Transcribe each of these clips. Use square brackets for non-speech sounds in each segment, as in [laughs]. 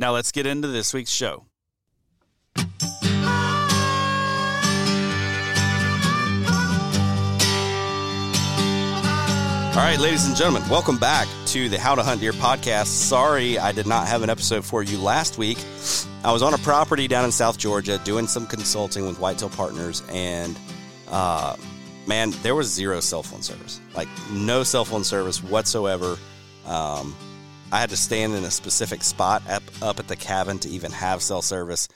Now let's get into this week's show. All right, ladies and gentlemen, welcome back to the How to Hunt Deer podcast. Sorry I did not have an episode for you last week. I was on a property down in South Georgia doing some consulting with Whitetail Partners, and uh, man, there was zero cell phone service. Like, no cell phone service whatsoever. Um, I had to stand in a specific spot up, up at the cabin to even have cell service.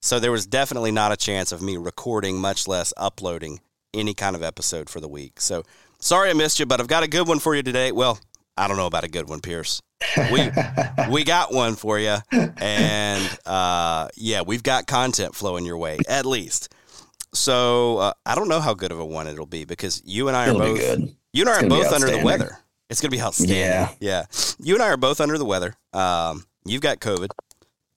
So there was definitely not a chance of me recording, much less uploading any kind of episode for the week. So sorry I missed you, but I've got a good one for you today. Well, I don't know about a good one, Pierce. We [laughs] we got one for you, and uh, yeah, we've got content flowing your way at least. So uh, I don't know how good of a one it'll be because you and I It'll are both you and I It's are both under the weather. It's gonna be outstanding. Yeah. yeah. You and I are both under the weather. Um, you've got COVID.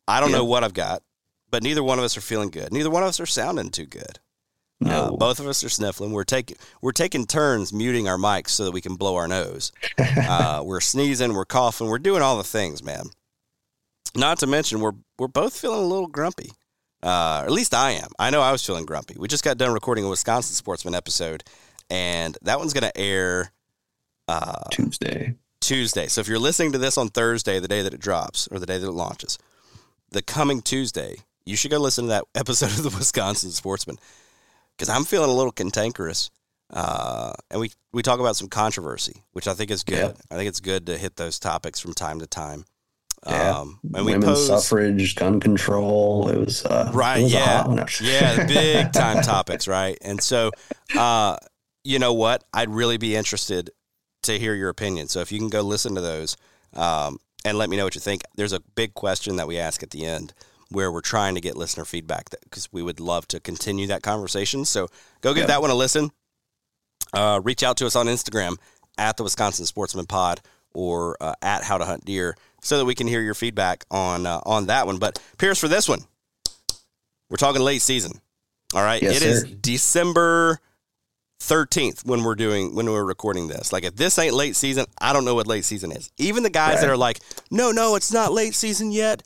I don't know what I've got, but neither one of us are feeling good. Neither one of us are sounding too good. Uh, No. both of us are sniffling. We're taking we're taking turns muting our mics so that we can blow our nose. [laughs] uh, we're sneezing, we're coughing, we're doing all the things, man. Not to mention we're we're both feeling a little grumpy. Uh, at least I am. I know I was feeling grumpy. We just got done recording a Wisconsin Sportsman episode, and that one's going to air uh, Tuesday. Tuesday. So if you're listening to this on Thursday, the day that it drops or the day that it launches, the coming Tuesday, you should go listen to that [laughs] episode of the Wisconsin Sportsman because I'm feeling a little cantankerous. Uh, and we, we talk about some controversy, which I think is good. Yep. I think it's good to hit those topics from time to time. Yeah. Um, and we Women's pose, suffrage, gun control. It was uh, Right, It was yeah. yeah, big time [laughs] topics, right? And so, uh, you know what? I'd really be interested to hear your opinion. So if you can go listen to those um, and let me know what you think. There's a big question that we ask at the end where we're trying to get listener feedback because we would love to continue that conversation. So go give Yeah. that one a listen. Uh, reach out to us on Instagram at the Wisconsin Sportsman Pod or uh, at How to Hunt Deer so that we can hear your feedback on uh, on that one. But Pierce, for this one, we're talking late season. All right, Yes, it is sir. December thirteenth when we're doing when we're recording this. Like, if this ain't late season, I don't know what late season is. Even the guys that are like, "No, no, it's not late season yet.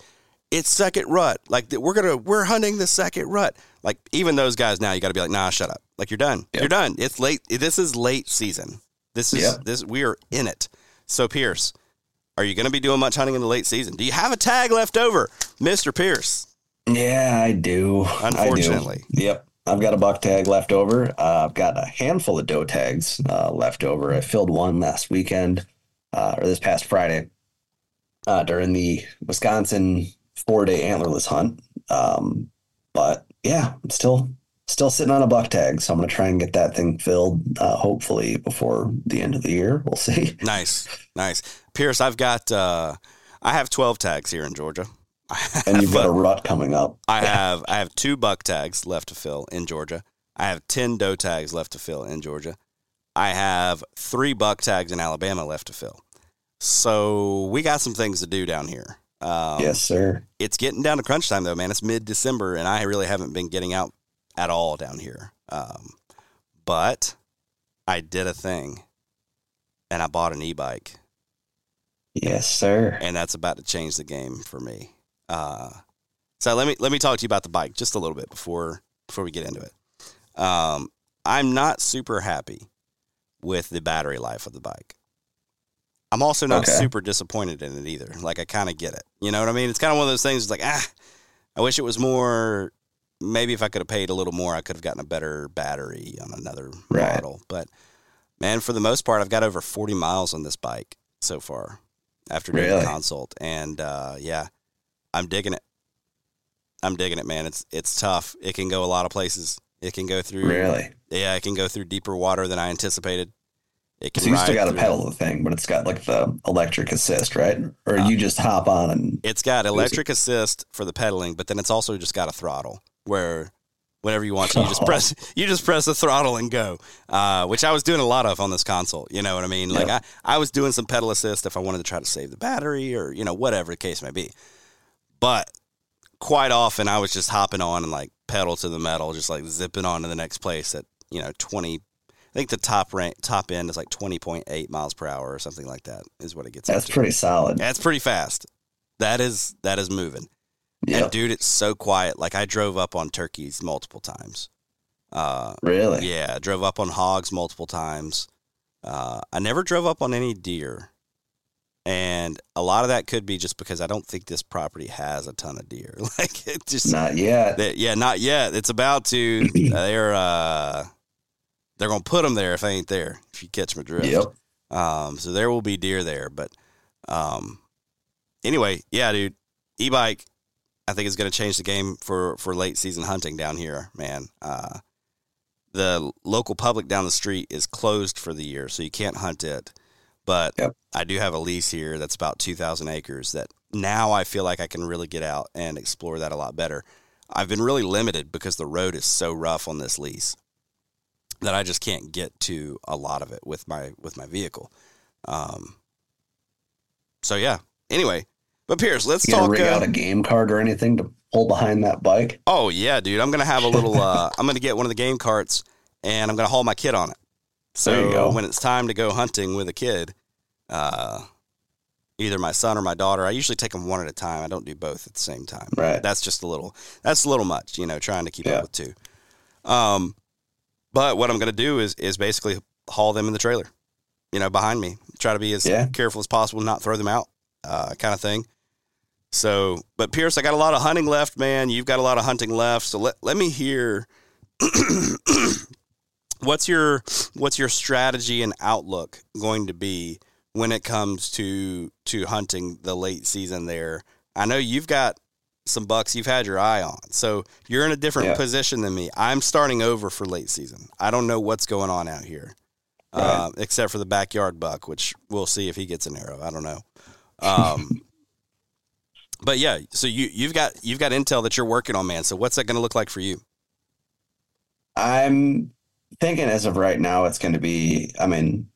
It's second rut. Like we're gonna we're hunting the second rut. Like even those guys now, you got to be like, nah, shut up. Like you're done. Yep. You're done. It's late. This is late season. This is Yep. this. We are in it. So Pierce, are you going to be doing much hunting in the late season? Do you have a tag left over, Mister Pierce? Yeah, I do. I do. Unfortunately. Yep. I've got a buck tag left over. Uh, I've got a handful of doe tags uh, left over. I filled one last weekend, uh, or this past Friday, uh, during the Wisconsin four day antlerless hunt. Um, but yeah, I'm still still sitting on a buck tag, so I'm gonna try and get that thing filled. Uh, hopefully before the end of the year. We'll see. Nice, nice. Pierce, I've got uh, I have twelve tags here in Georgia. [laughs] And you've got a rut coming up. I have I have two buck tags left to fill in Georgia. I have ten doe tags left to fill in Georgia. I have three buck tags in Alabama left to fill. So we got some things to do down here. Um, yes, sir. it's getting down to crunch time though, man. It's mid December, and I really haven't been getting out at all down here. Um, but I did a thing, and I bought an e-bike, Yes, sir. and that's about to change the game for me. Uh, so let me let me talk to you about the bike just a little bit before before we get into it. Um, I'm not super happy with the battery life of the bike. I'm also not Okay. super disappointed in it either. Like I kind of get it. You know what I mean? It's kind of one of those things. It's like ah, I wish it was more. Maybe if I could have paid a little more, I could have gotten a better battery on another Right. model. But man, for the most part, I've got over 40 miles on this bike so far after doing Really? the consult, and uh, yeah, I'm digging it. I'm digging it, man. It's it's tough. It can go a lot of places. It can go through. Really? Yeah, it can go through deeper water than I anticipated. It can So you still got to pedal the thing, but it's got like the electric assist, right? Or Uh, you just hop on and It's got electric assist for the pedaling, but then it's also just got a throttle where whenever you want to, you just [laughs] Oh. press you just press the throttle and go. Uh, which I was doing a lot of on this console. You know what I mean? Like I, I was doing some pedal assist if I wanted to try to save the battery or you know whatever the case may be. But quite often I was just hopping on and like pedal to the metal, just like zipping on to the next place at you know twenty. I think the top rank top end is like twenty point eight miles per hour or something like that is what it gets. that's pretty solid. That's pretty fast. That is that is moving. And dude, it's so quiet. Like I drove up on turkeys multiple times. Uh, Really? yeah, I drove up on hogs multiple times. Uh, I never drove up on any deer, and a lot of that could be just because I don't think this property has a ton of deer. [laughs] Like it just, Not yet. that- yeah, not yet. It's about to. [clears throat] they're uh, they're gonna put them there if they ain't there. If you catch my drift. Yep. Um, so there will be deer there, but um, anyway, yeah, dude, e-bike, I think is going to change the game for for late season hunting down here, man. Uh, the local public down the street is closed for the year, so you can't hunt it. But Yep. I do have a lease here that's about two thousand acres. That now I feel like I can really get out and explore that a lot better. I've been really limited because the road is so rough on this lease that I just can't get to a lot of it with my with my vehicle. Um, so yeah. Anyway, but Pierce, let's You talk. rig uh, out a game card or anything to pull behind that bike? oh yeah, dude, I'm gonna have a little. [laughs] Uh, I'm gonna get one of the game carts and I'm gonna haul my kid on it. So There you go. when it's time to go hunting with a kid, uh, either my son or my daughter, I usually take them one at a time. I don't do both at the same time. Right. That's just a little. That's a little much, you know, trying to keep Yeah. up with two. Um, but what I'm gonna do is is basically haul them in the trailer, you know, behind me. Try to be as Yeah. careful as possible, not throw them out, uh, kind of thing. So, but Pierce, I got a lot of hunting left, man. You've got a lot of hunting left. So let let me hear. [clears throat] what's your what's your strategy and outlook going to be when it comes to to hunting the late season there? I know you've got some bucks you've had your eye on. So you're in a different Yeah. position than me. I'm starting over for late season. I don't know what's going on out here. Uh, except for the backyard buck, which we'll see if he gets an arrow. I don't know. Um, [laughs] but yeah, so you you've got you've got intel that you're working on, man. So what's that going to look like for you? I'm thinking as of right now, it's going to be. I mean,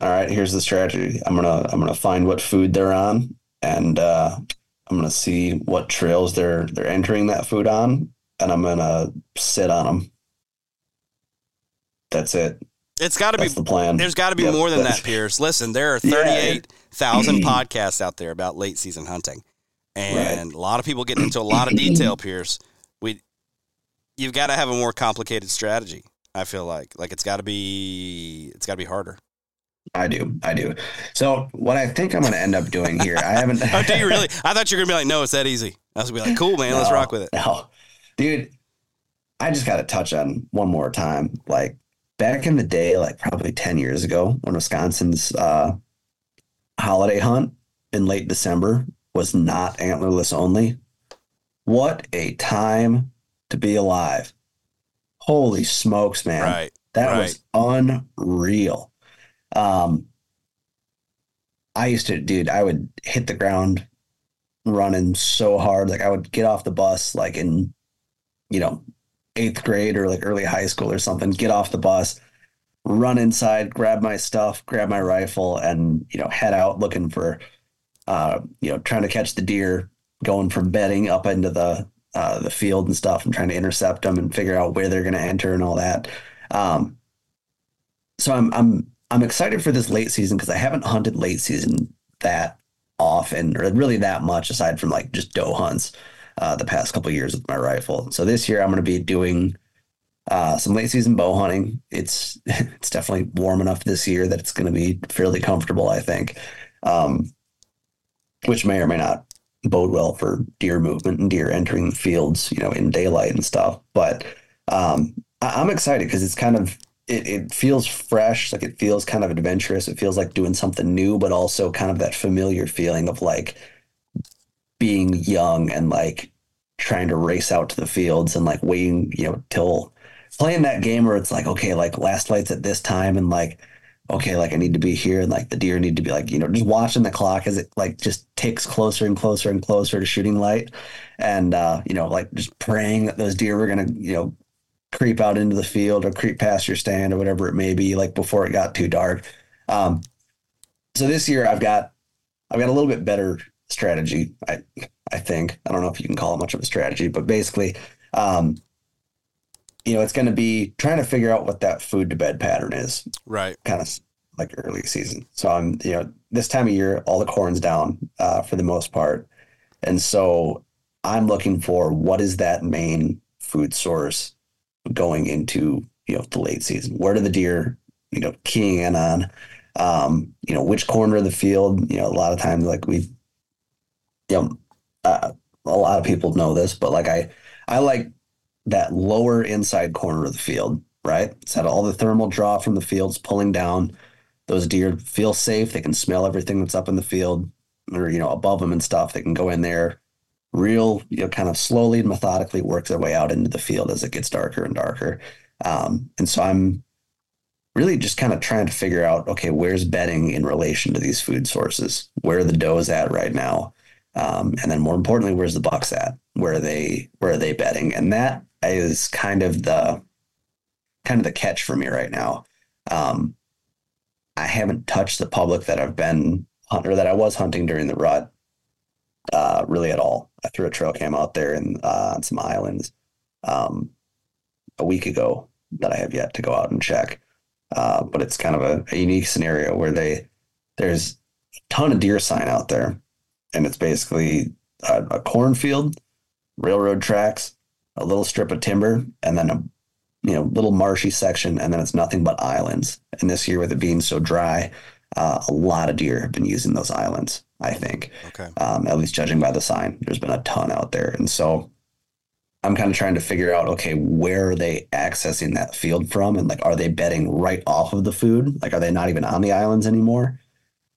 all right. Here's the strategy. I'm gonna I'm gonna find what food they're on, and uh, I'm gonna see what trails they're they're entering that food on, and I'm gonna sit on them. That's it. It's got to be the plan. There's got to be Yep, more than that, Pierce. Listen, there are Yeah, 38,000 [clears throat] podcasts out there about late season hunting. And a lot of people get into a lot of detail, Pierce. You've got to have a more complicated strategy. I feel like like it's got to be it's got to be harder. I do. I do. So what I think I'm gonna end up doing here, I haven't. [laughs] Oh, do you really? I thought you were going to be like, "No, it's that easy." I was gonna be like, cool, man, let's rock with it. No, dude, I just got to touch on one more time. Like back in the day, like probably 10 years ago, when Wisconsin's uh, holiday hunt in late December was not antlerless only. What a time to be alive. Holy smokes, man. Right. That was unreal. Um, I used to, dude, I would hit the ground running so hard. Like I would get off the bus, like in, you know, eighth grade or like early high school or something, get off the bus, run inside, grab my stuff, grab my rifle, and, you know, head out looking for, uh, you know, trying to catch the deer, going from bedding up into the, uh, the field and stuff and trying to intercept them and figure out where they're going to enter and all that. Um, so I'm I'm I'm excited for this late season because I haven't hunted late season that often or really that much aside from like just doe hunts uh, the past couple years with my rifle. So this year I'm going to be doing uh, some late season bow hunting. It's [laughs] it's definitely warm enough this year that it's going to be fairly comfortable, I think, um, which may or may not bode well for deer movement and deer entering the fields, you know, in daylight and stuff. But um, I- I'm excited because it's kind of it, it feels fresh, like it feels kind of adventurous. It feels like doing something new, but also kind of that familiar feeling of like being young and like trying to race out to the fields and like waiting, you know, till playing that game where it's like, okay, like last light's at this time and like, okay, like I need to be here and like the deer need to be like, you know, just watching the clock as it like just ticks closer and closer and closer to shooting light. And uh, you know, like just praying that those deer were gonna, you know, creep out into the field or creep past your stand or whatever it may be, like before it got too dark. Um, so this year I've got I've got a little bit better strategy. I I think I don't know if you can call it much of a strategy, but basically, um, you know, it's going to be trying to figure out what that food to bed pattern is, Right. kind of like early season. So I'm you know this time of year all the corn's down uh, for the most part, and so I'm looking for what is that main food source going into you know the late season. Where do the deer you know keying in on? Um, you know which corner of the field. You know a lot of times like we, you know, uh, a lot of people know this, but like I I like that lower inside corner of the field. Right, it's had all the thermal draw from the fields pulling down. Those deer feel safe. They can smell everything that's up in the field or you know above them and stuff. They can go in there real, you know, kind of slowly and methodically work their way out into the field as it gets darker and darker. Um, and so I'm really just kind of trying to figure out, okay, where's bedding in relation to these food sources? Where are the does at right now? Um, and then more importantly, where's the bucks at? Where are they, where are they bedding? And that is kind of the, kind of the catch for me right now. Um, I haven't touched the public that I've been or that I was hunting during the rut uh, really at all. I threw a trail cam out there and uh, on some islands um, a week ago that I have yet to go out and check. Uh, but it's kind of a, a unique scenario where they there's a ton of deer sign out there, and it's basically a, a cornfield, railroad tracks, a little strip of timber, and then a you know little marshy section, and then it's nothing but islands. And this year, with it being so dry, uh, a lot of deer have been using those islands. I think Okay. um, at least judging by the sign. There's been a ton out there. And so I'm kind of trying to figure out, okay, where are they accessing that field from? And like, are they betting right off of the food? Like, are they not even on the islands anymore?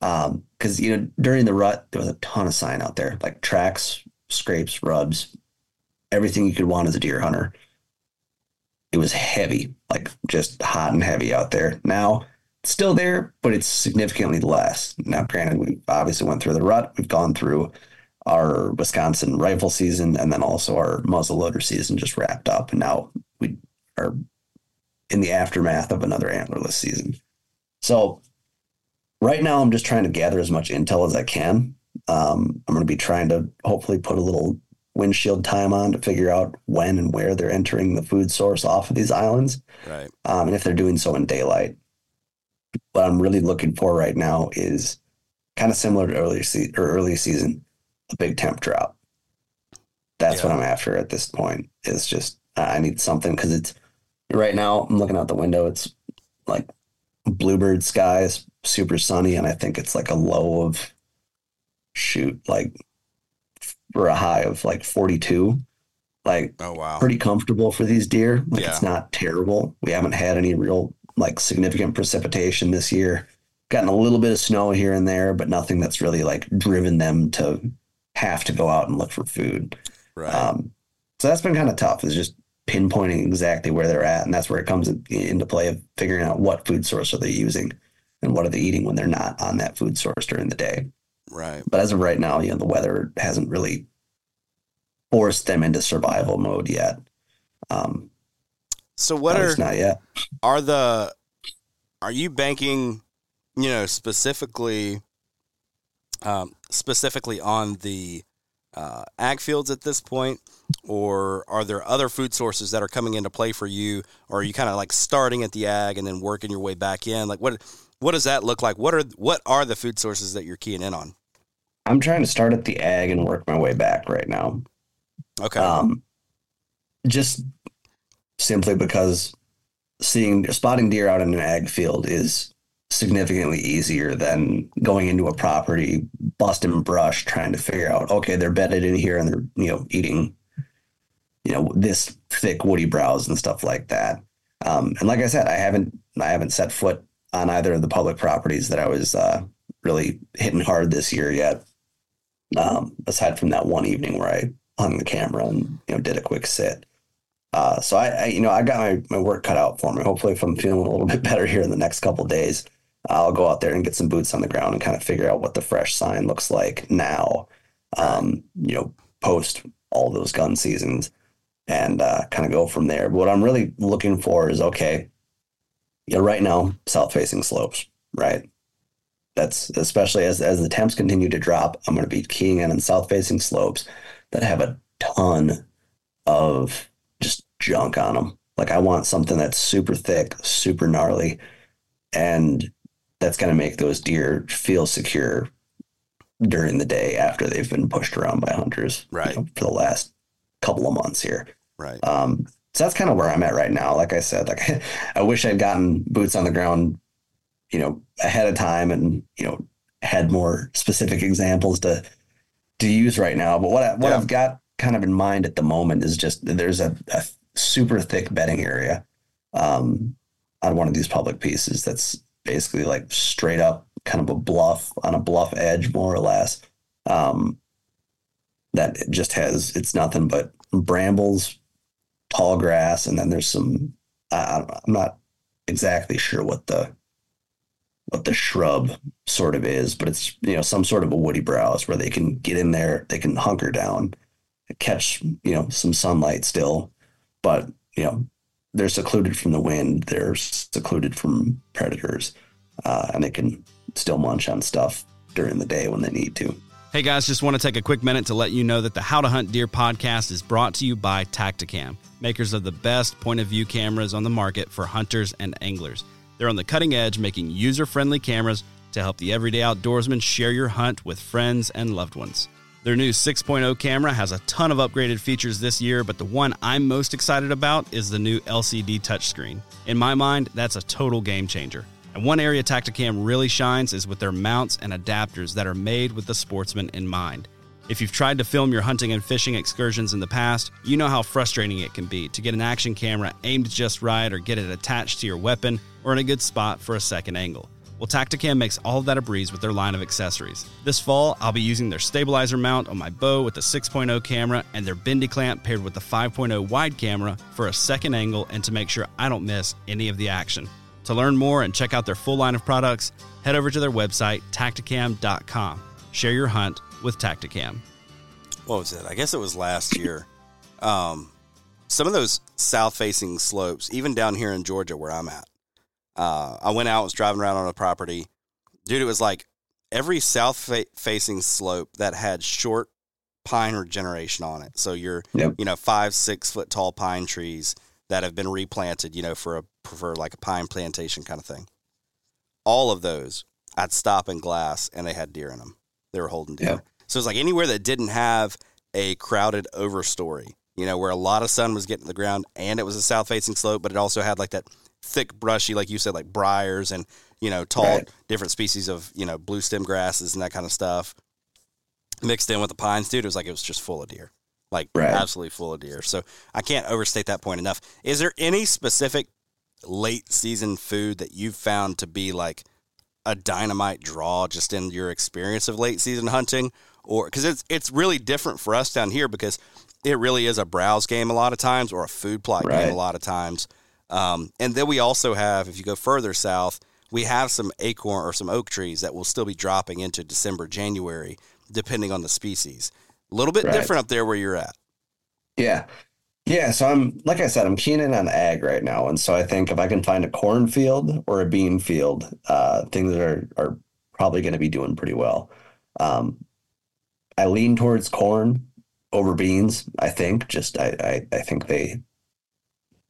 Um, cause you know, during the rut, there was a ton of sign out there, like tracks, scrapes, rubs, everything you could want as a deer hunter. It was heavy, like just hot and heavy out there. Now still there, but it's significantly less. Now, granted, we obviously went through the rut. We've gone through our Wisconsin rifle season and then also our muzzleloader season just wrapped up. And now we are in the aftermath of another antlerless season. So right now, I'm just trying to gather as much intel as I can. Um, I'm going to be trying to hopefully put a little windshield time on to figure out when and where they're entering the food source off of these islands Right. um, and if they're doing so in daylight. What I'm really looking for right now is kind of similar to earlier se- or early season, a big temp drop. That's what I'm after at this point. Is just I need something because it's right now. I'm looking out the window. It's like bluebird skies, super sunny, and I think it's like a low of shoot like for a high of like 42. Like Oh wow. pretty comfortable for these deer. Like Yeah. it's not terrible. We haven't had any real like significant precipitation this year. Gotten a little bit of snow here and there, but nothing that's really like driven them to have to go out and look for food. right. Um, so that's been kind of tough. Is just pinpointing exactly where they're at, and that's where it comes in- into play of figuring out what food source are they using and what are they eating when they're not on that food source during the day. Right. But as of right now, you know, the weather hasn't really forced them into survival mode yet. Um, So what are not yet. are the are you banking you know specifically um, specifically on the uh, ag fields at this point or are there other food sources that are coming into play for you or are you kind of like starting at the ag and then working your way back in like what what does that look like what are what are the food sources that you're keying in on I'm trying to start at the ag and work my way back right now. okay Um, just simply because seeing spotting deer out in an ag field is significantly easier than going into a property, busting brush, trying to figure out, okay, they're bedded in here and they're, you know, eating, you know, this thick woody browse and stuff like that. Um, and like I said, I haven't, I haven't set foot on either of the public properties that I was uh, really hitting hard this year yet. Um, aside from that one evening where I hung the camera and you know did a quick sit. Uh, so I, I, you know, I got my, my work cut out for me. Hopefully, if I'm feeling a little [laughs] bit better here in the next couple days, I'll go out there and get some boots on the ground and kind of figure out what the fresh sign looks like now. Um, you know, post all those gun seasons, and uh, kind of go from there. But what I'm really looking for is okay. You know, right now, south facing slopes, right? That's especially as as the temps continue to drop. I'm going to be keying in on south facing slopes that have a ton of just junk on them. Like I want something that's super thick, super gnarly, and that's going to make those deer feel secure during the day after they've been pushed around by hunters you Right. know, for the last couple of months here. right Um, so that's kind of where I'm at right now. Like I said, like [laughs] I wish I'd gotten boots on the ground, you know, ahead of time and you know had more specific examples to to use right now. But what I, what Yeah. I've got kind of in mind at the moment is just there's a, a super thick bedding area um, on one of these public pieces that's basically like straight up kind of a bluff on a bluff edge more or less. Um, that it just has it's nothing but brambles, tall grass, and then there's some. I, I'm not exactly sure what the what the shrub sort of is, but it's you know some sort of a woody browse where they can get in there, they can hunker down, catch you know some sunlight still, but you know they're secluded from the wind, they're secluded from predators, uh, and they can still munch on stuff during the day when they need to. Hey guys, just want to take a quick minute to let you know that the How to Hunt Deer podcast is brought to you by Tactacam, makers of the best point of view cameras on the market for hunters and anglers. They're on the cutting edge, making user friendly cameras to help the everyday outdoorsman share your hunt with friends and loved ones. Their new 6.0 camera has a ton of upgraded features this year, but the one I'm most excited about is the new LCD touchscreen. In my mind, that's a total game changer. And one area Tactacam really shines is with their mounts and adapters that are made with the sportsman in mind. If you've tried to film your hunting and fishing excursions in the past, you know how frustrating it can be to get an action camera aimed just right or get it attached to your weapon or in a good spot for a second angle. Well, Tactacam makes all of that a breeze with their line of accessories. This fall, I'll be using their stabilizer mount on my bow with the 6.0 camera and their bendy clamp paired with the 5.0 wide camera for a second angle and to make sure I don't miss any of the action. To learn more and check out their full line of products, head over to their website, tactacam.com. Share your hunt with Tactacam. what was it? I guess it was last year. Um, some of those south facing slopes, even down here in Georgia where I'm at, uh, I went out, was driving around on a property. Dude, it was like every south fa- facing slope that had short pine regeneration on it. So you're, Yep. you know, five, six foot tall pine trees that have been replanted, you know, for a, for like a pine plantation kind of thing. All of those, I'd stop and glass and they had deer in them. They were holding deer. Yep. So it's like anywhere that didn't have a crowded overstory, you know, where a lot of sun was getting to the ground and it was a south facing slope, but it also had like that thick, brushy, like you said, like briars and, you know, tall, Right. different species of, you know, blue stem grasses and that kind of stuff. mixed in with the pines, dude, it was like it was just full of deer, like Right. absolutely full of deer. So I can't overstate that point enough. Is there any specific late season food that you've found to be like a dynamite draw just in your experience of late season hunting, or because it's it's really different for us down here because it really is a browse game a lot of times or a food plot game a lot of times. Um, and then we also have, if you go further south, we have some acorn or some oak trees that will still be dropping into December, January, depending on the species. A little bit Right. different up there where you're at. Yeah. Yeah. So I'm, like I said, I'm keen in on ag right now. And so I think if I can find a cornfield or a bean field, uh, things are, are probably going to be doing pretty well. Um, I lean towards corn over beans, I think. Just, I, I, I think they,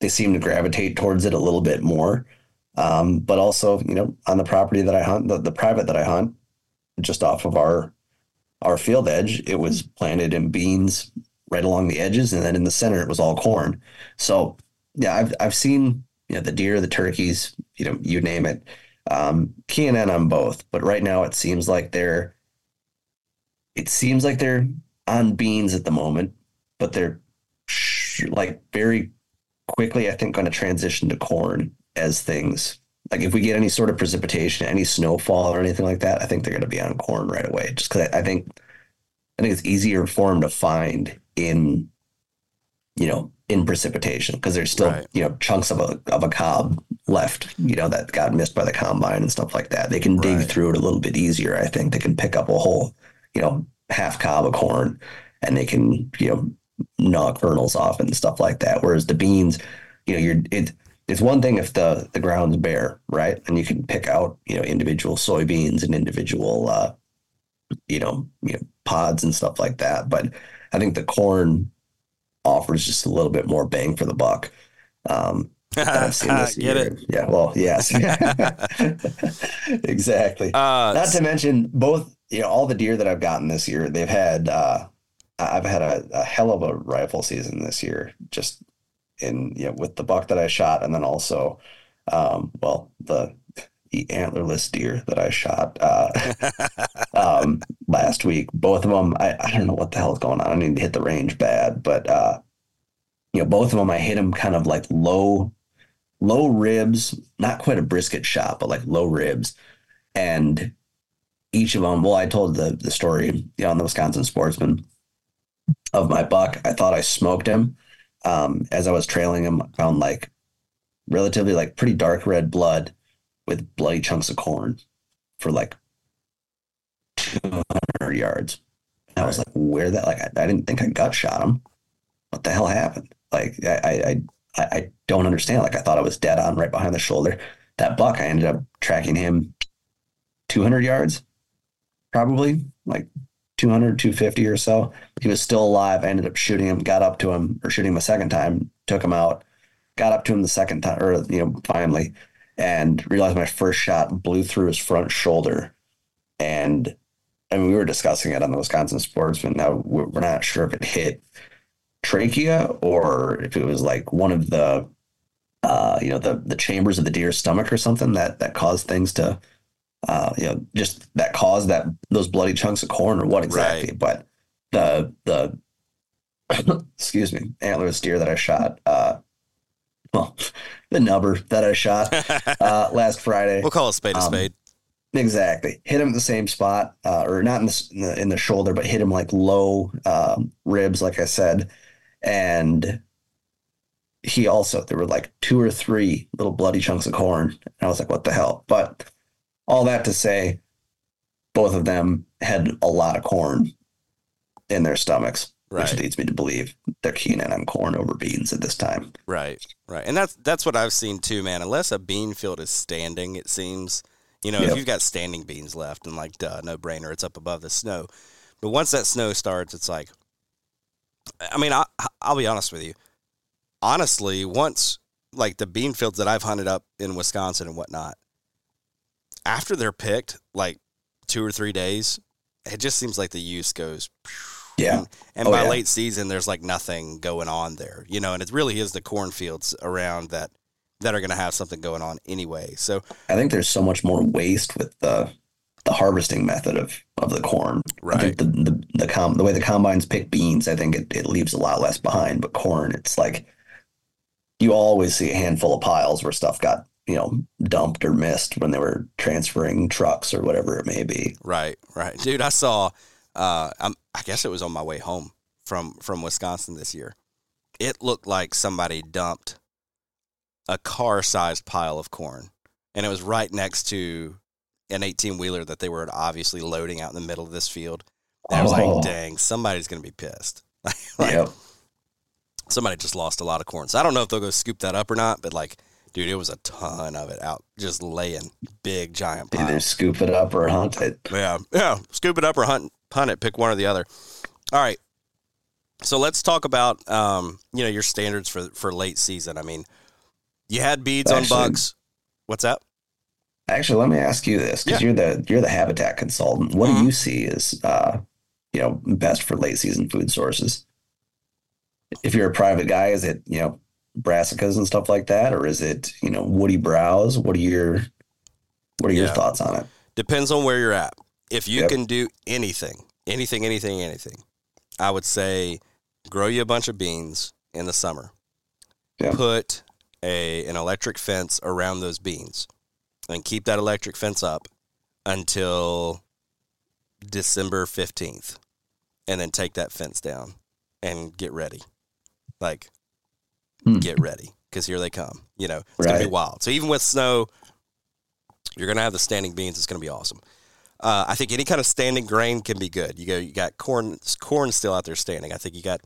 they seem to gravitate towards it a little bit more. Um, but also, you know, on the property that I hunt, the, the private that I hunt, just off of our, our field edge, it was planted in beans right along the edges, and then in the center it was all corn. So yeah, I've I've seen you know the deer, the turkeys, you know, you name it. Um, on both, but right now it seems like they're it seems like they're on beans at the moment, but they're like very quickly, I think, going to transition to corn as things like if we get any sort of precipitation, any snowfall or anything like that, I think they're going to be on corn right away. Just because I think I think it's easier for them to find in, you know, in precipitation because there's still Right. you know chunks of a of a cob left, you know, that got missed by the combine and stuff like that. They can dig Right. through it a little bit easier. I think they can pick up a whole, you know, half cob of corn, and they can you know gnaw kernels off and stuff like that. Whereas the beans, you know, you're it. It's one thing if the the ground's bare, right, and you can pick out you know individual soybeans and individual uh, you know you know pods and stuff like that. But I think the corn offers just a little bit more bang for the buck. Um, I've seen this [laughs] Get year. it? Yeah. Well, yes. [laughs] [laughs] exactly. Uh, Not to mention both, you know, all the deer that I've gotten this year, they've had, uh, I've had a, a hell of a rifle season this year, just in, you know, with the buck that I shot. And then also, um, well, the, the antlerless deer that I shot, uh, [laughs] um, last week, both of them, I, I don't know what the hell is going on. I need to hit the range bad, but, uh, you know, both of them, I hit them kind of like low, low ribs, not quite a brisket shot, but like low ribs. And each of them, well, I told the, the story you know, on the Wisconsin Sportsman of my buck. I thought I smoked him. Um, as I was trailing him, I found like relatively like pretty dark red blood with bloody chunks of corn for like 200 yards. And I was like, where that, like, I, I didn't think I gut shot him. What the hell happened? Like, I, I, I, I don't understand. Like, I thought I was dead on right behind the shoulder. That buck, I ended up tracking him 200 yards, probably like 200, 250 or so. He was still alive. I ended up shooting him, got up to him, or shooting him a second time, took him out, got up to him the second time, or, you know, finally, and realized my first shot blew through his front shoulder. And I mean, we were discussing it on the Wisconsin Sportsman. Now we're not sure if it hit trachea or if it was like one of the, uh, you know, the the chambers of the deer's stomach or something that that caused things to, uh, you know, just that caused that those bloody chunks of corn or what exactly. But the the [coughs] excuse me, antlerless deer that I shot, uh, well, the number that I shot [laughs] uh, last Friday. we'll call a spade a Um, spade. Exactly. Hit him at the same spot, uh, or not in the, in the in the shoulder, but hit him like low um, ribs, like I said, and he also there were like two or three little bloody chunks of corn, and I was like, "What the hell?" But all that to say, both of them had a lot of corn in their stomachs, Right. which leads me to believe they're keen in on corn over beans at this time. Right, right, and that's that's what I've seen too, man. Unless a bean field is standing, it seems. You know, if you've got standing beans left, and like, duh, no brainer, it's up above the snow. But once that snow starts, it's like, I mean, I, I'll be honest with you. Honestly, once like the bean fields that I've hunted up in Wisconsin and whatnot, after they're picked, like two or three days, it just seems like the use goes Yeah. and, and Oh, by yeah. late season, there's like nothing going on there, you know, and it really is the cornfields around that that are going to have something going on anyway. So I think there's so much more waste with the the harvesting method of of the corn. Right. think the the the, com- the way the combines pick beans, I think it, it leaves a lot less behind. But corn, it's like you always see a handful of piles where stuff got you know dumped or missed when they were transferring trucks or whatever it may be. Right, right, dude. I saw. Uh, I'm, I guess it was on my way home from from Wisconsin this year. It looked like somebody dumped a car-sized pile of corn, and it was right next to an 18 wheeler that they were obviously loading out in the middle of this field. And I was Oh. like, "Dang, somebody's gonna be pissed." [laughs] like, Yep. somebody just lost a lot of corn. So I don't know if they'll go scoop that up or not, but like, dude, it was a ton of it out, just laying big giant piles. Either scoop it up or hunt it. Yeah, yeah. Scoop it up or hunt, hunt it. Pick one or the other. All right. So let's talk about um, you know your standards for for late season. I mean, you had beads on Actually- bucks. What's that? Actually, let me ask you this because you're the you're the habitat consultant. What Mhm. do you see as uh, you know best for late season food sources? If you're a private guy, is it you know brassicas and stuff like that, or is it you know woody browse? What are your what are your thoughts on it? Depends on where you're at. If you Yep. can do anything, anything, anything, anything, I would say grow you a bunch of beans in the summer. Yeah. Put a an electric fence around those beans and keep that electric fence up until December 15th. And then take that fence down and get ready. Like Hmm. get ready cuz here they come. You know, it's going to be wild. So even with snow, you're going to have the standing beans. It's going to be awesome. Uh, I think any kind of standing grain can be good. You go, you got corn, corn still out there standing. I think you got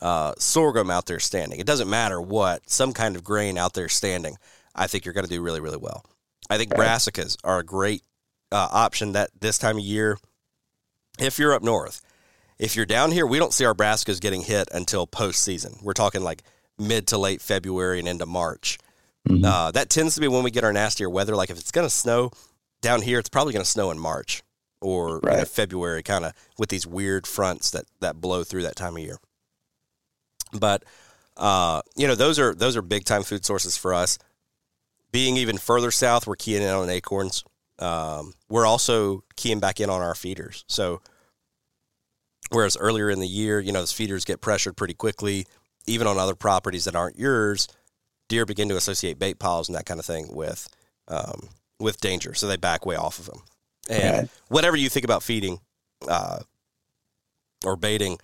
uh, sorghum out there standing. It doesn't matter what, some kind of grain out there standing. I think you're going to do really, really well. I think Right. brassicas are a great uh, option that this time of year. If you're up north, if you're down here, we don't see our brassicas getting hit until postseason. We're talking like mid to late February and into March. Mhm. Uh, that tends to be when we get our nastier weather. Like if it's going to snow down here, it's probably going to snow in March or you know, February, kind of with these weird fronts that that blow through that time of year. But uh, you know, those are those are big time food sources for us. Being even further south, we're keying in on acorns. Um, we're also keying back in on our feeders. So whereas earlier in the year, you know, those feeders get pressured pretty quickly, even on other properties that aren't yours deer begin to associate bait piles and that kind of thing with um, with danger, so they back way off of them. And Right. whatever you think about feeding uh, or baiting,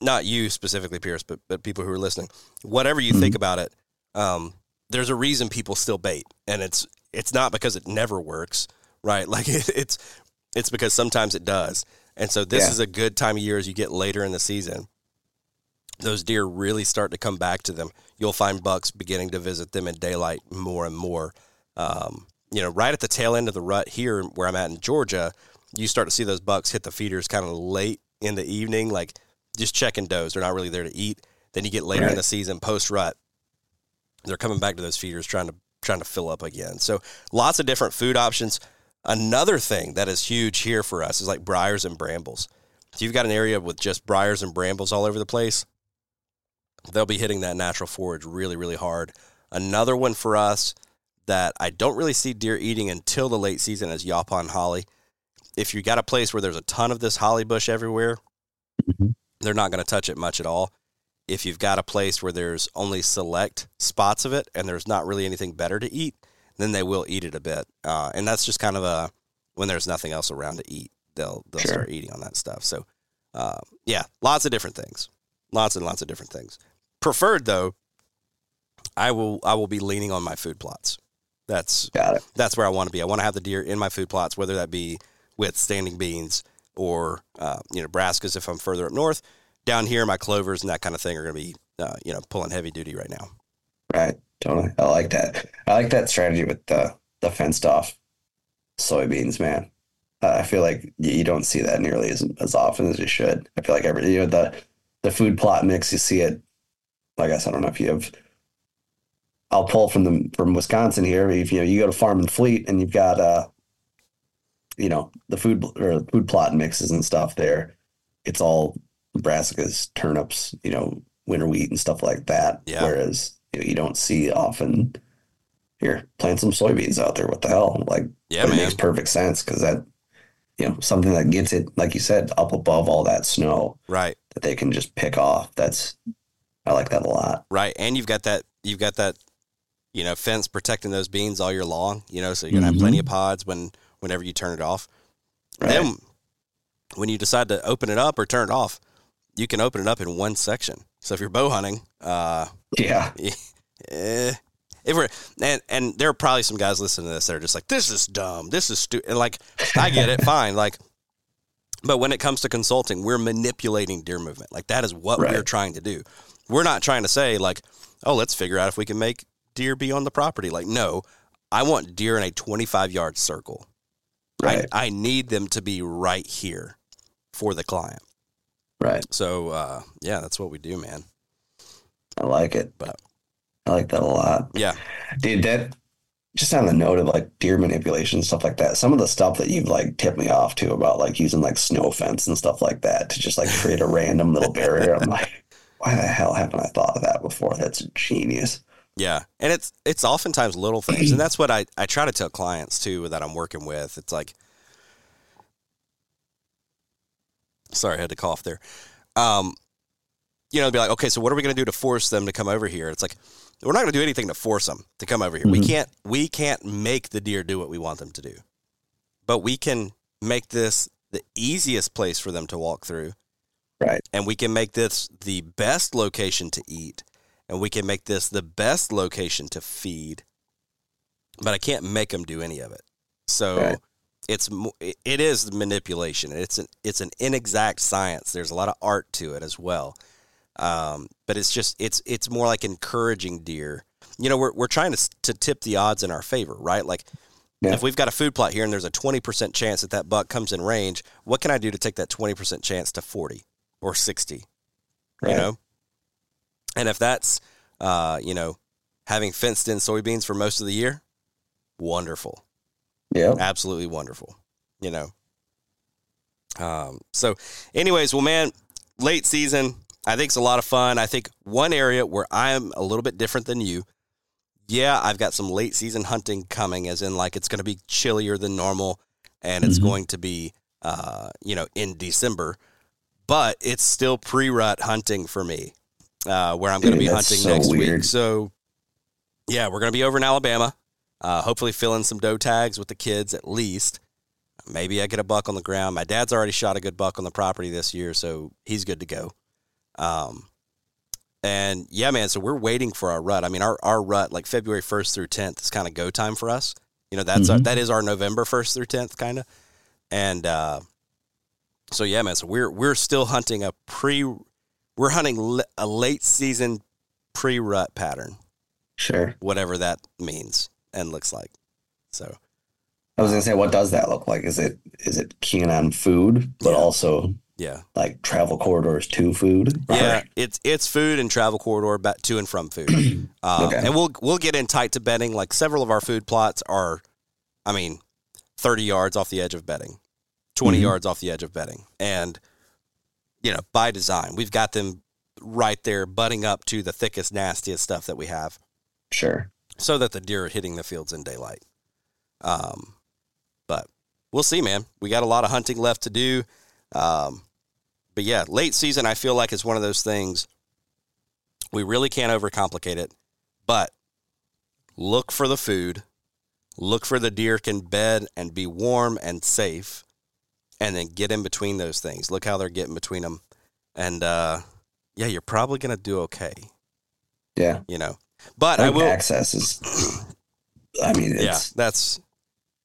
not you specifically, Pierce, but but people who are listening, whatever you think about it, um, there's a reason people still bait, and it's it's not because it never works, right? [laughs] Like it, it's it's because sometimes it does, and so this Yeah. is a good time of year as you get later in the season those deer really start to come back to them. You'll find bucks beginning to visit them in daylight more and more. Um, you know, right at the tail end of the rut here, where I'm at in Georgia, you start to see those bucks hit the feeders kind of late in the evening, like just checking does. They're not really there to eat. Then you get later in the season, post rut, they're coming back to those feeders trying to trying to fill up again. So lots of different food options. Another thing that is huge here for us is like briars and brambles. If you've got an area with just briars and brambles all over the place, they'll be hitting that natural forage really, really hard. Another one for us that I don't really see deer eating until the late season is yaupon holly. If you got a place where there's a ton of this holly bush everywhere, Mhm. they're not going to touch it much at all. If you've got a place where there's only select spots of it and there's not really anything better to eat, then they will eat it a bit. Uh, and that's just kind of a when there's nothing else around to eat, they'll they'll Sure. start eating on that stuff. So, uh, yeah, lots of different things, lots and lots of different things. Preferred though, I will I will be leaning on my food plots. That's Got it. that's where I want to be. I want to have the deer in my food plots, whether that be with standing beans or uh, you know brassicas if I'm further up north. Down here, my clovers and that kind of thing are going to be uh, you know pulling heavy duty right now. Right. Totally. I like that. I like that strategy with the the fenced off soybeans, man. Uh, I feel like you don't see that nearly as as often as you should. I feel like every you know the the food plot mix you see it. I guess I don't know if you have. I'll pull from the from Wisconsin here. If you know you go to Farm and Fleet and you've got uh, you know the food or food plot mixes and stuff there. It's all brassicas, turnips, you know, winter wheat and stuff like that. Yeah. Whereas you, know, you don't see often here, plant some soybeans out there. What the hell? Like, Yeah, it man. makes perfect sense because that, you know, something that gets it, like you said, up above all that snow Right. that they can just pick off. That's, I like that a lot. Right. And you've got that you've got that, you know, fence protecting those beans all year long, you know, so you're gonna have plenty of pods when whenever you turn it off. Right. Then when you decide to open it up or turn it off, you can open it up in one section. So if you're bow hunting, uh Yeah. [laughs] eh, if we're and and there are probably some guys listening to this that are just like, this is dumb, this is stupid. Like, I get it, [laughs] fine. Like, but when it comes to consulting, we're manipulating deer movement. Like that is what Right. we're trying to do. We're not trying to say like, oh, let's figure out if we can make deer be on the property. Like, no, I want deer in a 25 yard circle. Right. I, I need them to be right here for the client. Right. So uh, yeah, that's what we do, man. I like it. But- I like that a lot. Yeah, Dude, that just on the note of like deer manipulation, stuff like that, some of the stuff that you've like tipped me off to about like using like snow fence and stuff like that to just like create a random little barrier. I'm like, why the hell haven't I thought of that before? That's genius. Yeah, and it's it's oftentimes little things, and that's what I I try to tell clients too that I'm working with. It's like, sorry, I had to cough there. Um, you know, be like, okay, so what are we going to do to force them to come over here? It's like we're not going to do anything to force them to come over here. We Mhm. can't we can't make the deer do what we want them to do, but we can make this the easiest place for them to walk through Right. and we can make this the best location to eat and we can make this the best location to feed but i can't make them do any of it. So Right. it's it it is manipulation. It's an it's an inexact science. There's a lot of art to it as well. Um, but it's just it's it's more like encouraging deer. You know we're, we're trying to, to tip the odds in our favor right? Like Yeah. if we've got a food plot here and there's a 20% chance that that buck comes in range what can i do to take that 20% chance to 40 or 60 you know? And if that's uh, you know having fenced in soybeans for most of the year wonderful. Yeah. absolutely wonderful you know? Um, so anyways well man late season i think it's a lot of fun. I think one area where i'm a little bit different than you yeah i've got some late season hunting coming as in like it's going to be chillier than normal and it's Mhm. going to be uh, you know in december but it's still pre-rut hunting for me uh, where i'm going to be hunting so next week. so yeah we're going to be over in alabama uh, hopefully filling some doe tags with the kids at least. Maybe i get a buck on the ground. My dad's already shot a good buck on the property this year so he's good to go. Um, and yeah man so we're waiting for our rut. I mean our, our rut like february 1st through 10th is kind of go time for us. You know that's our, Mhm. that is our november 1st through 10th kind of and uh, so yeah man so we're we're still hunting a pre we're hunting a late season pre rut pattern Sure. whatever that means and looks like so I was gonna say, what does that look like? Is it is it keen on food, but Yeah. also yeah like travel corridors to food? Yeah, it's it's food and travel corridor back to and from food. [clears throat] Um, Okay. And we'll we'll get in tight to bedding. Like several of our food plots are, I mean, thirty yards off the edge of bedding, 20 Mhm. yards off the edge of bedding, and you know by design we've got them right there, butting up to the thickest, nastiest stuff that we have, Sure. so that the deer are hitting the fields in daylight. Um, but we'll see, man. We got a lot of hunting left to do. Um, but yeah, late season, I feel like is one of those things we really can't overcomplicate it. But look for the food, look for the deer can bed and be warm and safe, and then get in between those things. Look how they're getting between them, and uh, yeah, you're probably gonna do okay. Yeah. You know, but I will. access is. [clears throat] I mean, Yeah, that's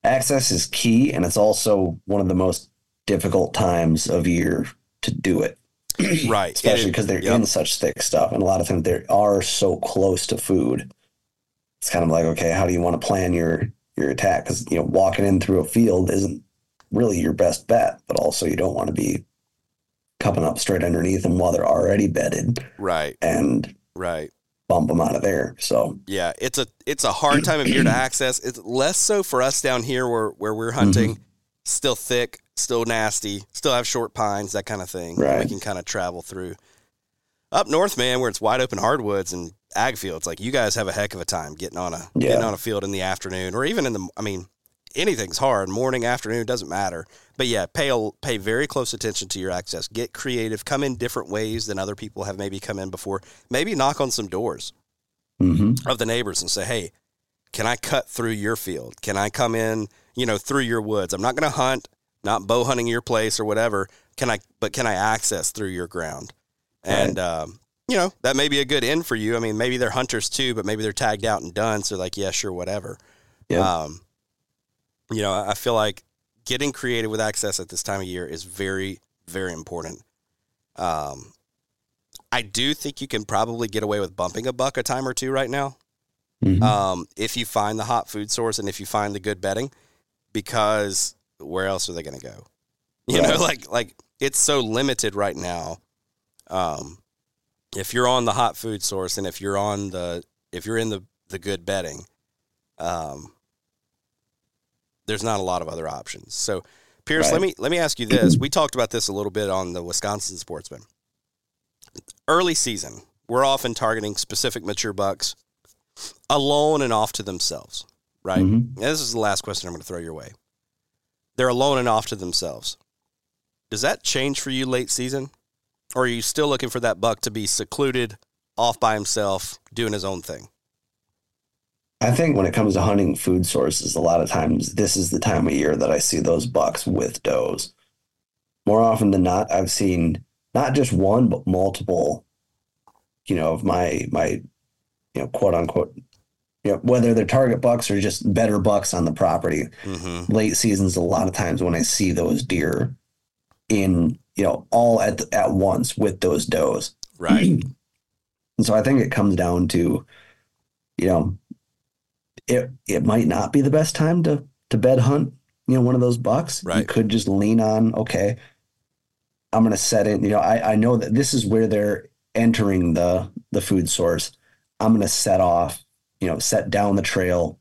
access is key, and it's also one of the most difficult times of year to do it. [clears throat] right. especially because they're yep. in such thick stuff, and a lot of times they are so close to food. It's kind of like, okay, how do you want to plan your your attack? Because you know, walking in through a field isn't really your best bet, but also you don't want to be coming up straight underneath them while they're already bedded right, and right. bump them out of there. So Yeah, it's a it's a hard time of year to [clears throat] access. It's less so for us down here where where we're Mm-hmm. hunting, still thick, still nasty, still have short pines, that kind of thing. that We can kind of travel through. up north, man, where it's wide open hardwoods and ag fields, like you guys have a heck of a time getting on a Yeah. getting on a field in the afternoon or even in the. I mean, anything's hard. Morning, afternoon doesn't matter. But yeah, pay pay very close attention to your access. Get creative. Come in different ways than other people have maybe come in before. Maybe knock on some doors hmm of the neighbors and say, "Hey, can I cut through your field? Can I come in, you know, through your woods? I'm not going to hunt, not bow hunting your place or whatever. Can I? But can I access through your ground? And um, you know, that may be a good end for you. I mean, maybe they're hunters too, but maybe they're tagged out and done. So like, yeah, sure, whatever. Yeah. Um, you know, I feel like getting creative with access at this time of year is very, very important. Um, I do think you can probably get away with bumping a buck a time or two right now Mhm. um, if you find the hot food source and if you find the good bedding, because where else are they going to go? [laughs] You know, like like it's so limited right now. Um, if you're on the hot food source and if you're on the if you're in the the good bedding, um, there's not a lot of other options. So, Pierce, let me let me ask you this. We talked about this a little bit on the Wisconsin Sportsman. Early season, we're often targeting specific mature bucks alone and off to themselves, right? Mhm. This is the last question I'm going to throw your way. They're alone and off to themselves. Does that change for you late season? Or are you still looking for that buck to be secluded, off by himself, doing his own thing? I think when it comes to hunting food sources, a lot of times this is the time of year that I see those bucks with does. More often than not, I've seen not just one but multiple, you know, of my my, you know, quote unquote, you know, whether they're target bucks or just better bucks on the property. Mm-hmm. Late seasons, a lot of times when I see those deer in, you know, all at at once with those does. Right. [clears throat] And so I think it comes down to, you know, it it might not be the best time to to bed hunt, you know, one of those bucks. You Right. could just lean on, okay, I'm gonna set in, you know, I, I know that this is where they're entering the the food source. I'm gonna set off, you know, set down the trail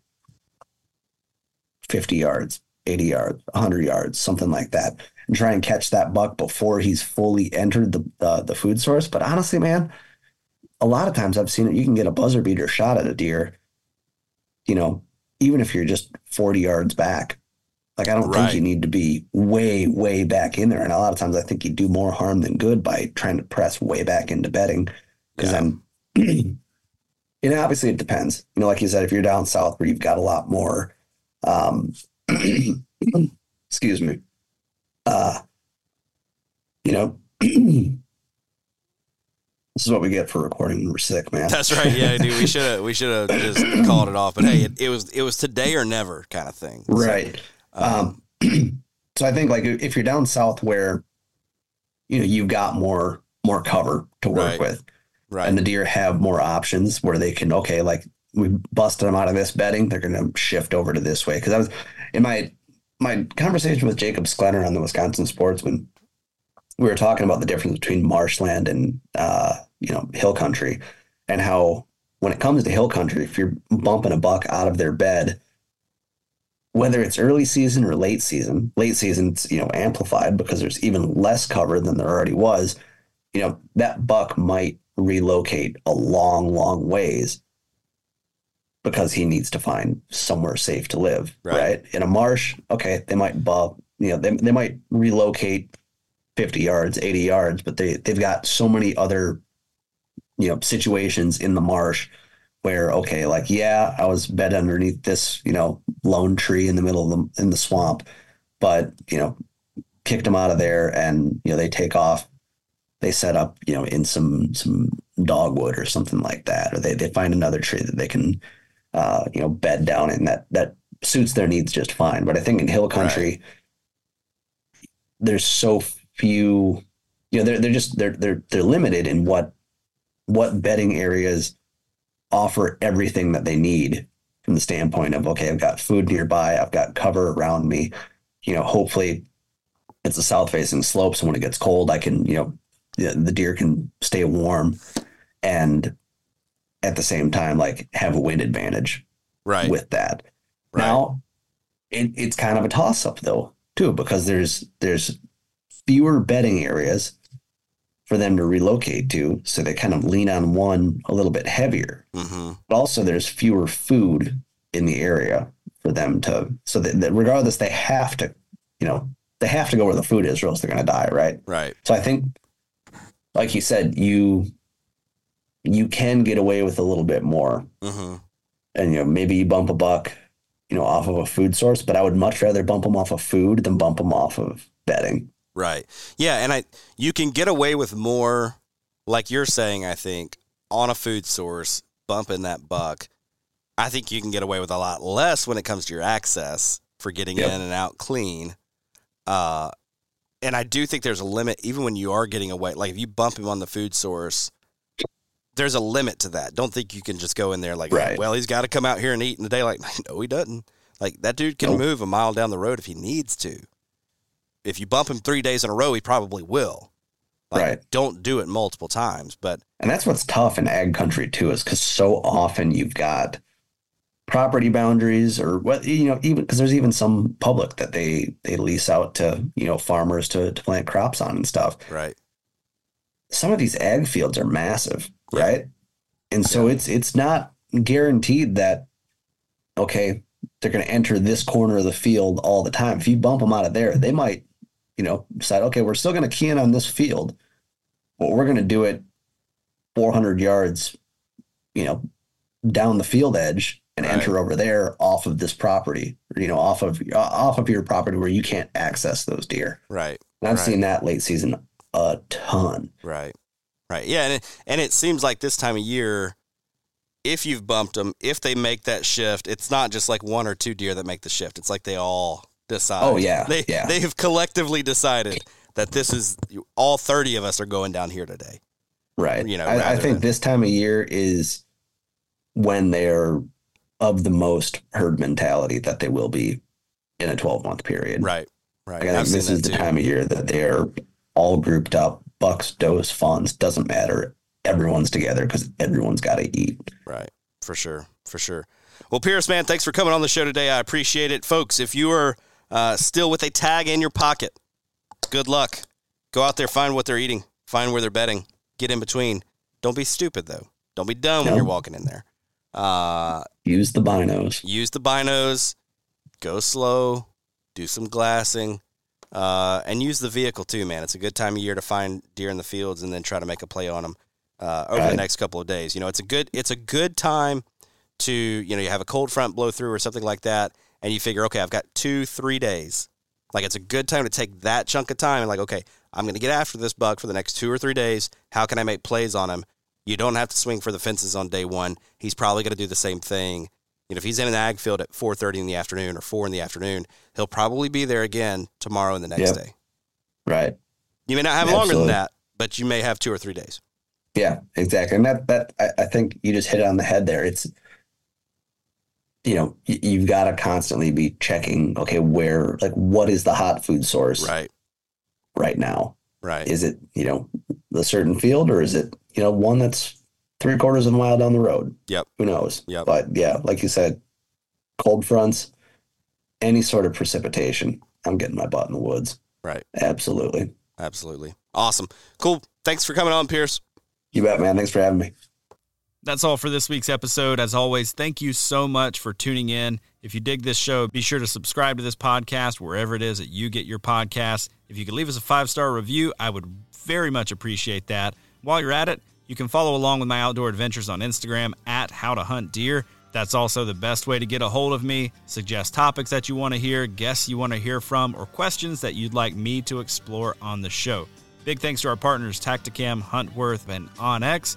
50 yards, 80 yards, 100 yards, something like that, and try and catch that buck before he's fully entered the uh, the food source. But honestly, man, a lot of times I've seen it. You can get a buzzer beater shot at a deer, you know, even if you're just 40 yards back. Like, I don't Right. think you need to be way, way back in there. And a lot of times I think you do more harm than good by trying to press way back into bedding. Because Yeah. then, [clears throat] and obviously it depends. You know, like you said, if you're down south where you've got a lot more, um, [clears throat] excuse me, uh, you know, [clears throat] this is what we get for recording when we're sick, man. That's right. Yeah, dude. We should have we should have just called it off. But hey, it, it was it was today or never kind of thing. So, Right. um, Um, [clears throat] so I think like if you're down south where, you know, you've got more more cover to work Right. with, right. and the deer have more options where they can okay, like we busted them out of this bedding, they're going to shift over to this way. Because I was in my my conversation with Jacob Sklenner on the Wisconsin Sportsman, we were talking about the difference between marshland and uh, you know hill country, and how when it comes to hill country, if you're bumping a buck out of their bed, whether it's early season or late season, late season's you know amplified because there's even less cover than there already was. You know that buck might relocate a long, long ways because he needs to find somewhere safe to live. Right. Right. In a marsh, okay, they might bump, you know, they, they might relocate 50 yards, 80 yards, but they, they've got so many other, you know, situations in the marsh where, okay, like, yeah, I was bed underneath this, you know, lone tree in the middle of the, in the swamp, but, you know, kicked them out of there and, you know, they take off they set up, you know, in some some dogwood or something like that, or they they find another tree that they can, uh, you know, bed down in that that suits their needs just fine. But I think in hill country, there's so few, you know, they're they're just they're they're they're limited in what what bedding areas offer everything that they need from the standpoint of okay, I've got food nearby, I've got cover around me, you know, hopefully it's a south facing slope, so when it gets cold, I can you know the, the deer can stay warm and at the same time like have a wind advantage right. with that. Right. Now it, it's kind of a toss up though too because there's there's fewer bedding areas for them to relocate to. So they kind of lean on one a little bit heavier. Mm-hmm. But also, there's fewer food in the area for them to, so that, that regardless, they have to, you know, they have to go where the food is or else they're going to die, right? Right. So I think, like you said, you you can get away with a little bit more, Mm-hmm. and you know maybe you bump a buck, you know, off of a food source. But I would much rather bump them off of food than bump them off of bedding. Right. Yeah, and I you can get away with more like you're saying I think on a food source bumping that buck. I think you can get away with a lot less when it comes to your access for getting Yep. in and out clean. Uh and I do think there's a limit even when you are getting away like if you bump him on the food source there's a limit to that. Don't think you can just go in there like, Right. well, he's got to come out here and eat in the daylight. Like, [laughs] no, he doesn't. Like that dude can Nope. move a mile down the road if he needs to if you bump him three days in a row, he probably will. Like, Right. Don't do it multiple times, but And that's what's tough in ag country too, is because so often you've got property boundaries or what you know, even because there's even some public that they they lease out to you know farmers to to plant crops on and stuff. right, Some of these ag fields are massive, Yeah. right? And so it's it's not guaranteed that okay they're going to enter this corner of the field all the time. If you bump them out of there, they might you know decide okay we're still going to key in on this field, but we're going to do it 400 yards, you know, down the field edge and Right. enter over there off of this property, you know, off of off of your property where you can't access those deer. right, And I've Right. seen that late season a ton. right, right. Yeah, and it, and it seems like this time of year, if you've bumped them, if they make that shift, it's not just like one or two deer that make the shift. It's like they all decide. Oh, yeah, they yeah. they have collectively decided that this is all thirty of us are going down here today. Right. You know, I, I think than- this time of year is when they're of the most herd mentality that they will be in a 12 month period. Right, right. Like, I think this is that the too. time of year that they're all grouped up. Bucks, does, fawns, doesn't matter. Everyone's together because everyone's got to eat. Right. For sure. For sure. Well, Pierce, man, thanks for coming on the show today. I appreciate it. Folks, if you are uh, still with a tag in your pocket, good luck. Go out there, find what they're eating, find where they're betting, get in between. Don't be stupid, though. Don't be dumb when you're walking in there. Uh, Use the binos. use the binos, go slow, do some glassing, uh, and use the vehicle too, man. It's a good time of year to find deer in the fields and then try to make a play on them uh, over the next couple of days. You know, it's a good it's a good time to you know you have a cold front blow through or something like that, and you figure, okay, I've got two three days. Like it's a good time to take that chunk of time and like, okay, I'm going to get after this buck for the next two or three days. How can I make plays on him? You don't have to swing for the fences on day one. He's probably going to do the same thing. You know, if he's in an ag field at 4:30 in the afternoon or 4 in the afternoon, he'll probably be there again tomorrow and the next Yep. day. Right. You may not have longer than that, but you may have two or three days. Yeah, exactly. And that, that, I, I think you just hit it on the head there. It's, you know, you've got to constantly be checking, okay, where, like, what is the hot food source Right. right now? Right. Is it, you know, the certain field or is it, you know, one that's three quarters of a mile down the road? Yep. Who knows? Yep. But yeah, like you said, cold fronts, any sort of precipitation, I'm getting my butt in the woods. Right. Absolutely. Absolutely. Awesome. Cool. Thanks for coming on, Pierce. You bet, man. Thanks for having me. That's all for this week's episode. As always, thank you so much for tuning in. If you dig this show, be sure to subscribe to this podcast wherever it is that you get your podcasts. If you could leave us a five star review, I would very much appreciate that. While you're at it, you can follow along with my outdoor adventures on Instagram at How to Hunt Deer. That's also the best way to get a hold of me. Suggest topics that you want to hear, guests you want to hear from, or questions that you'd like me to explore on the show. Big thanks to our partners Tactacam, Huntworth, and onX.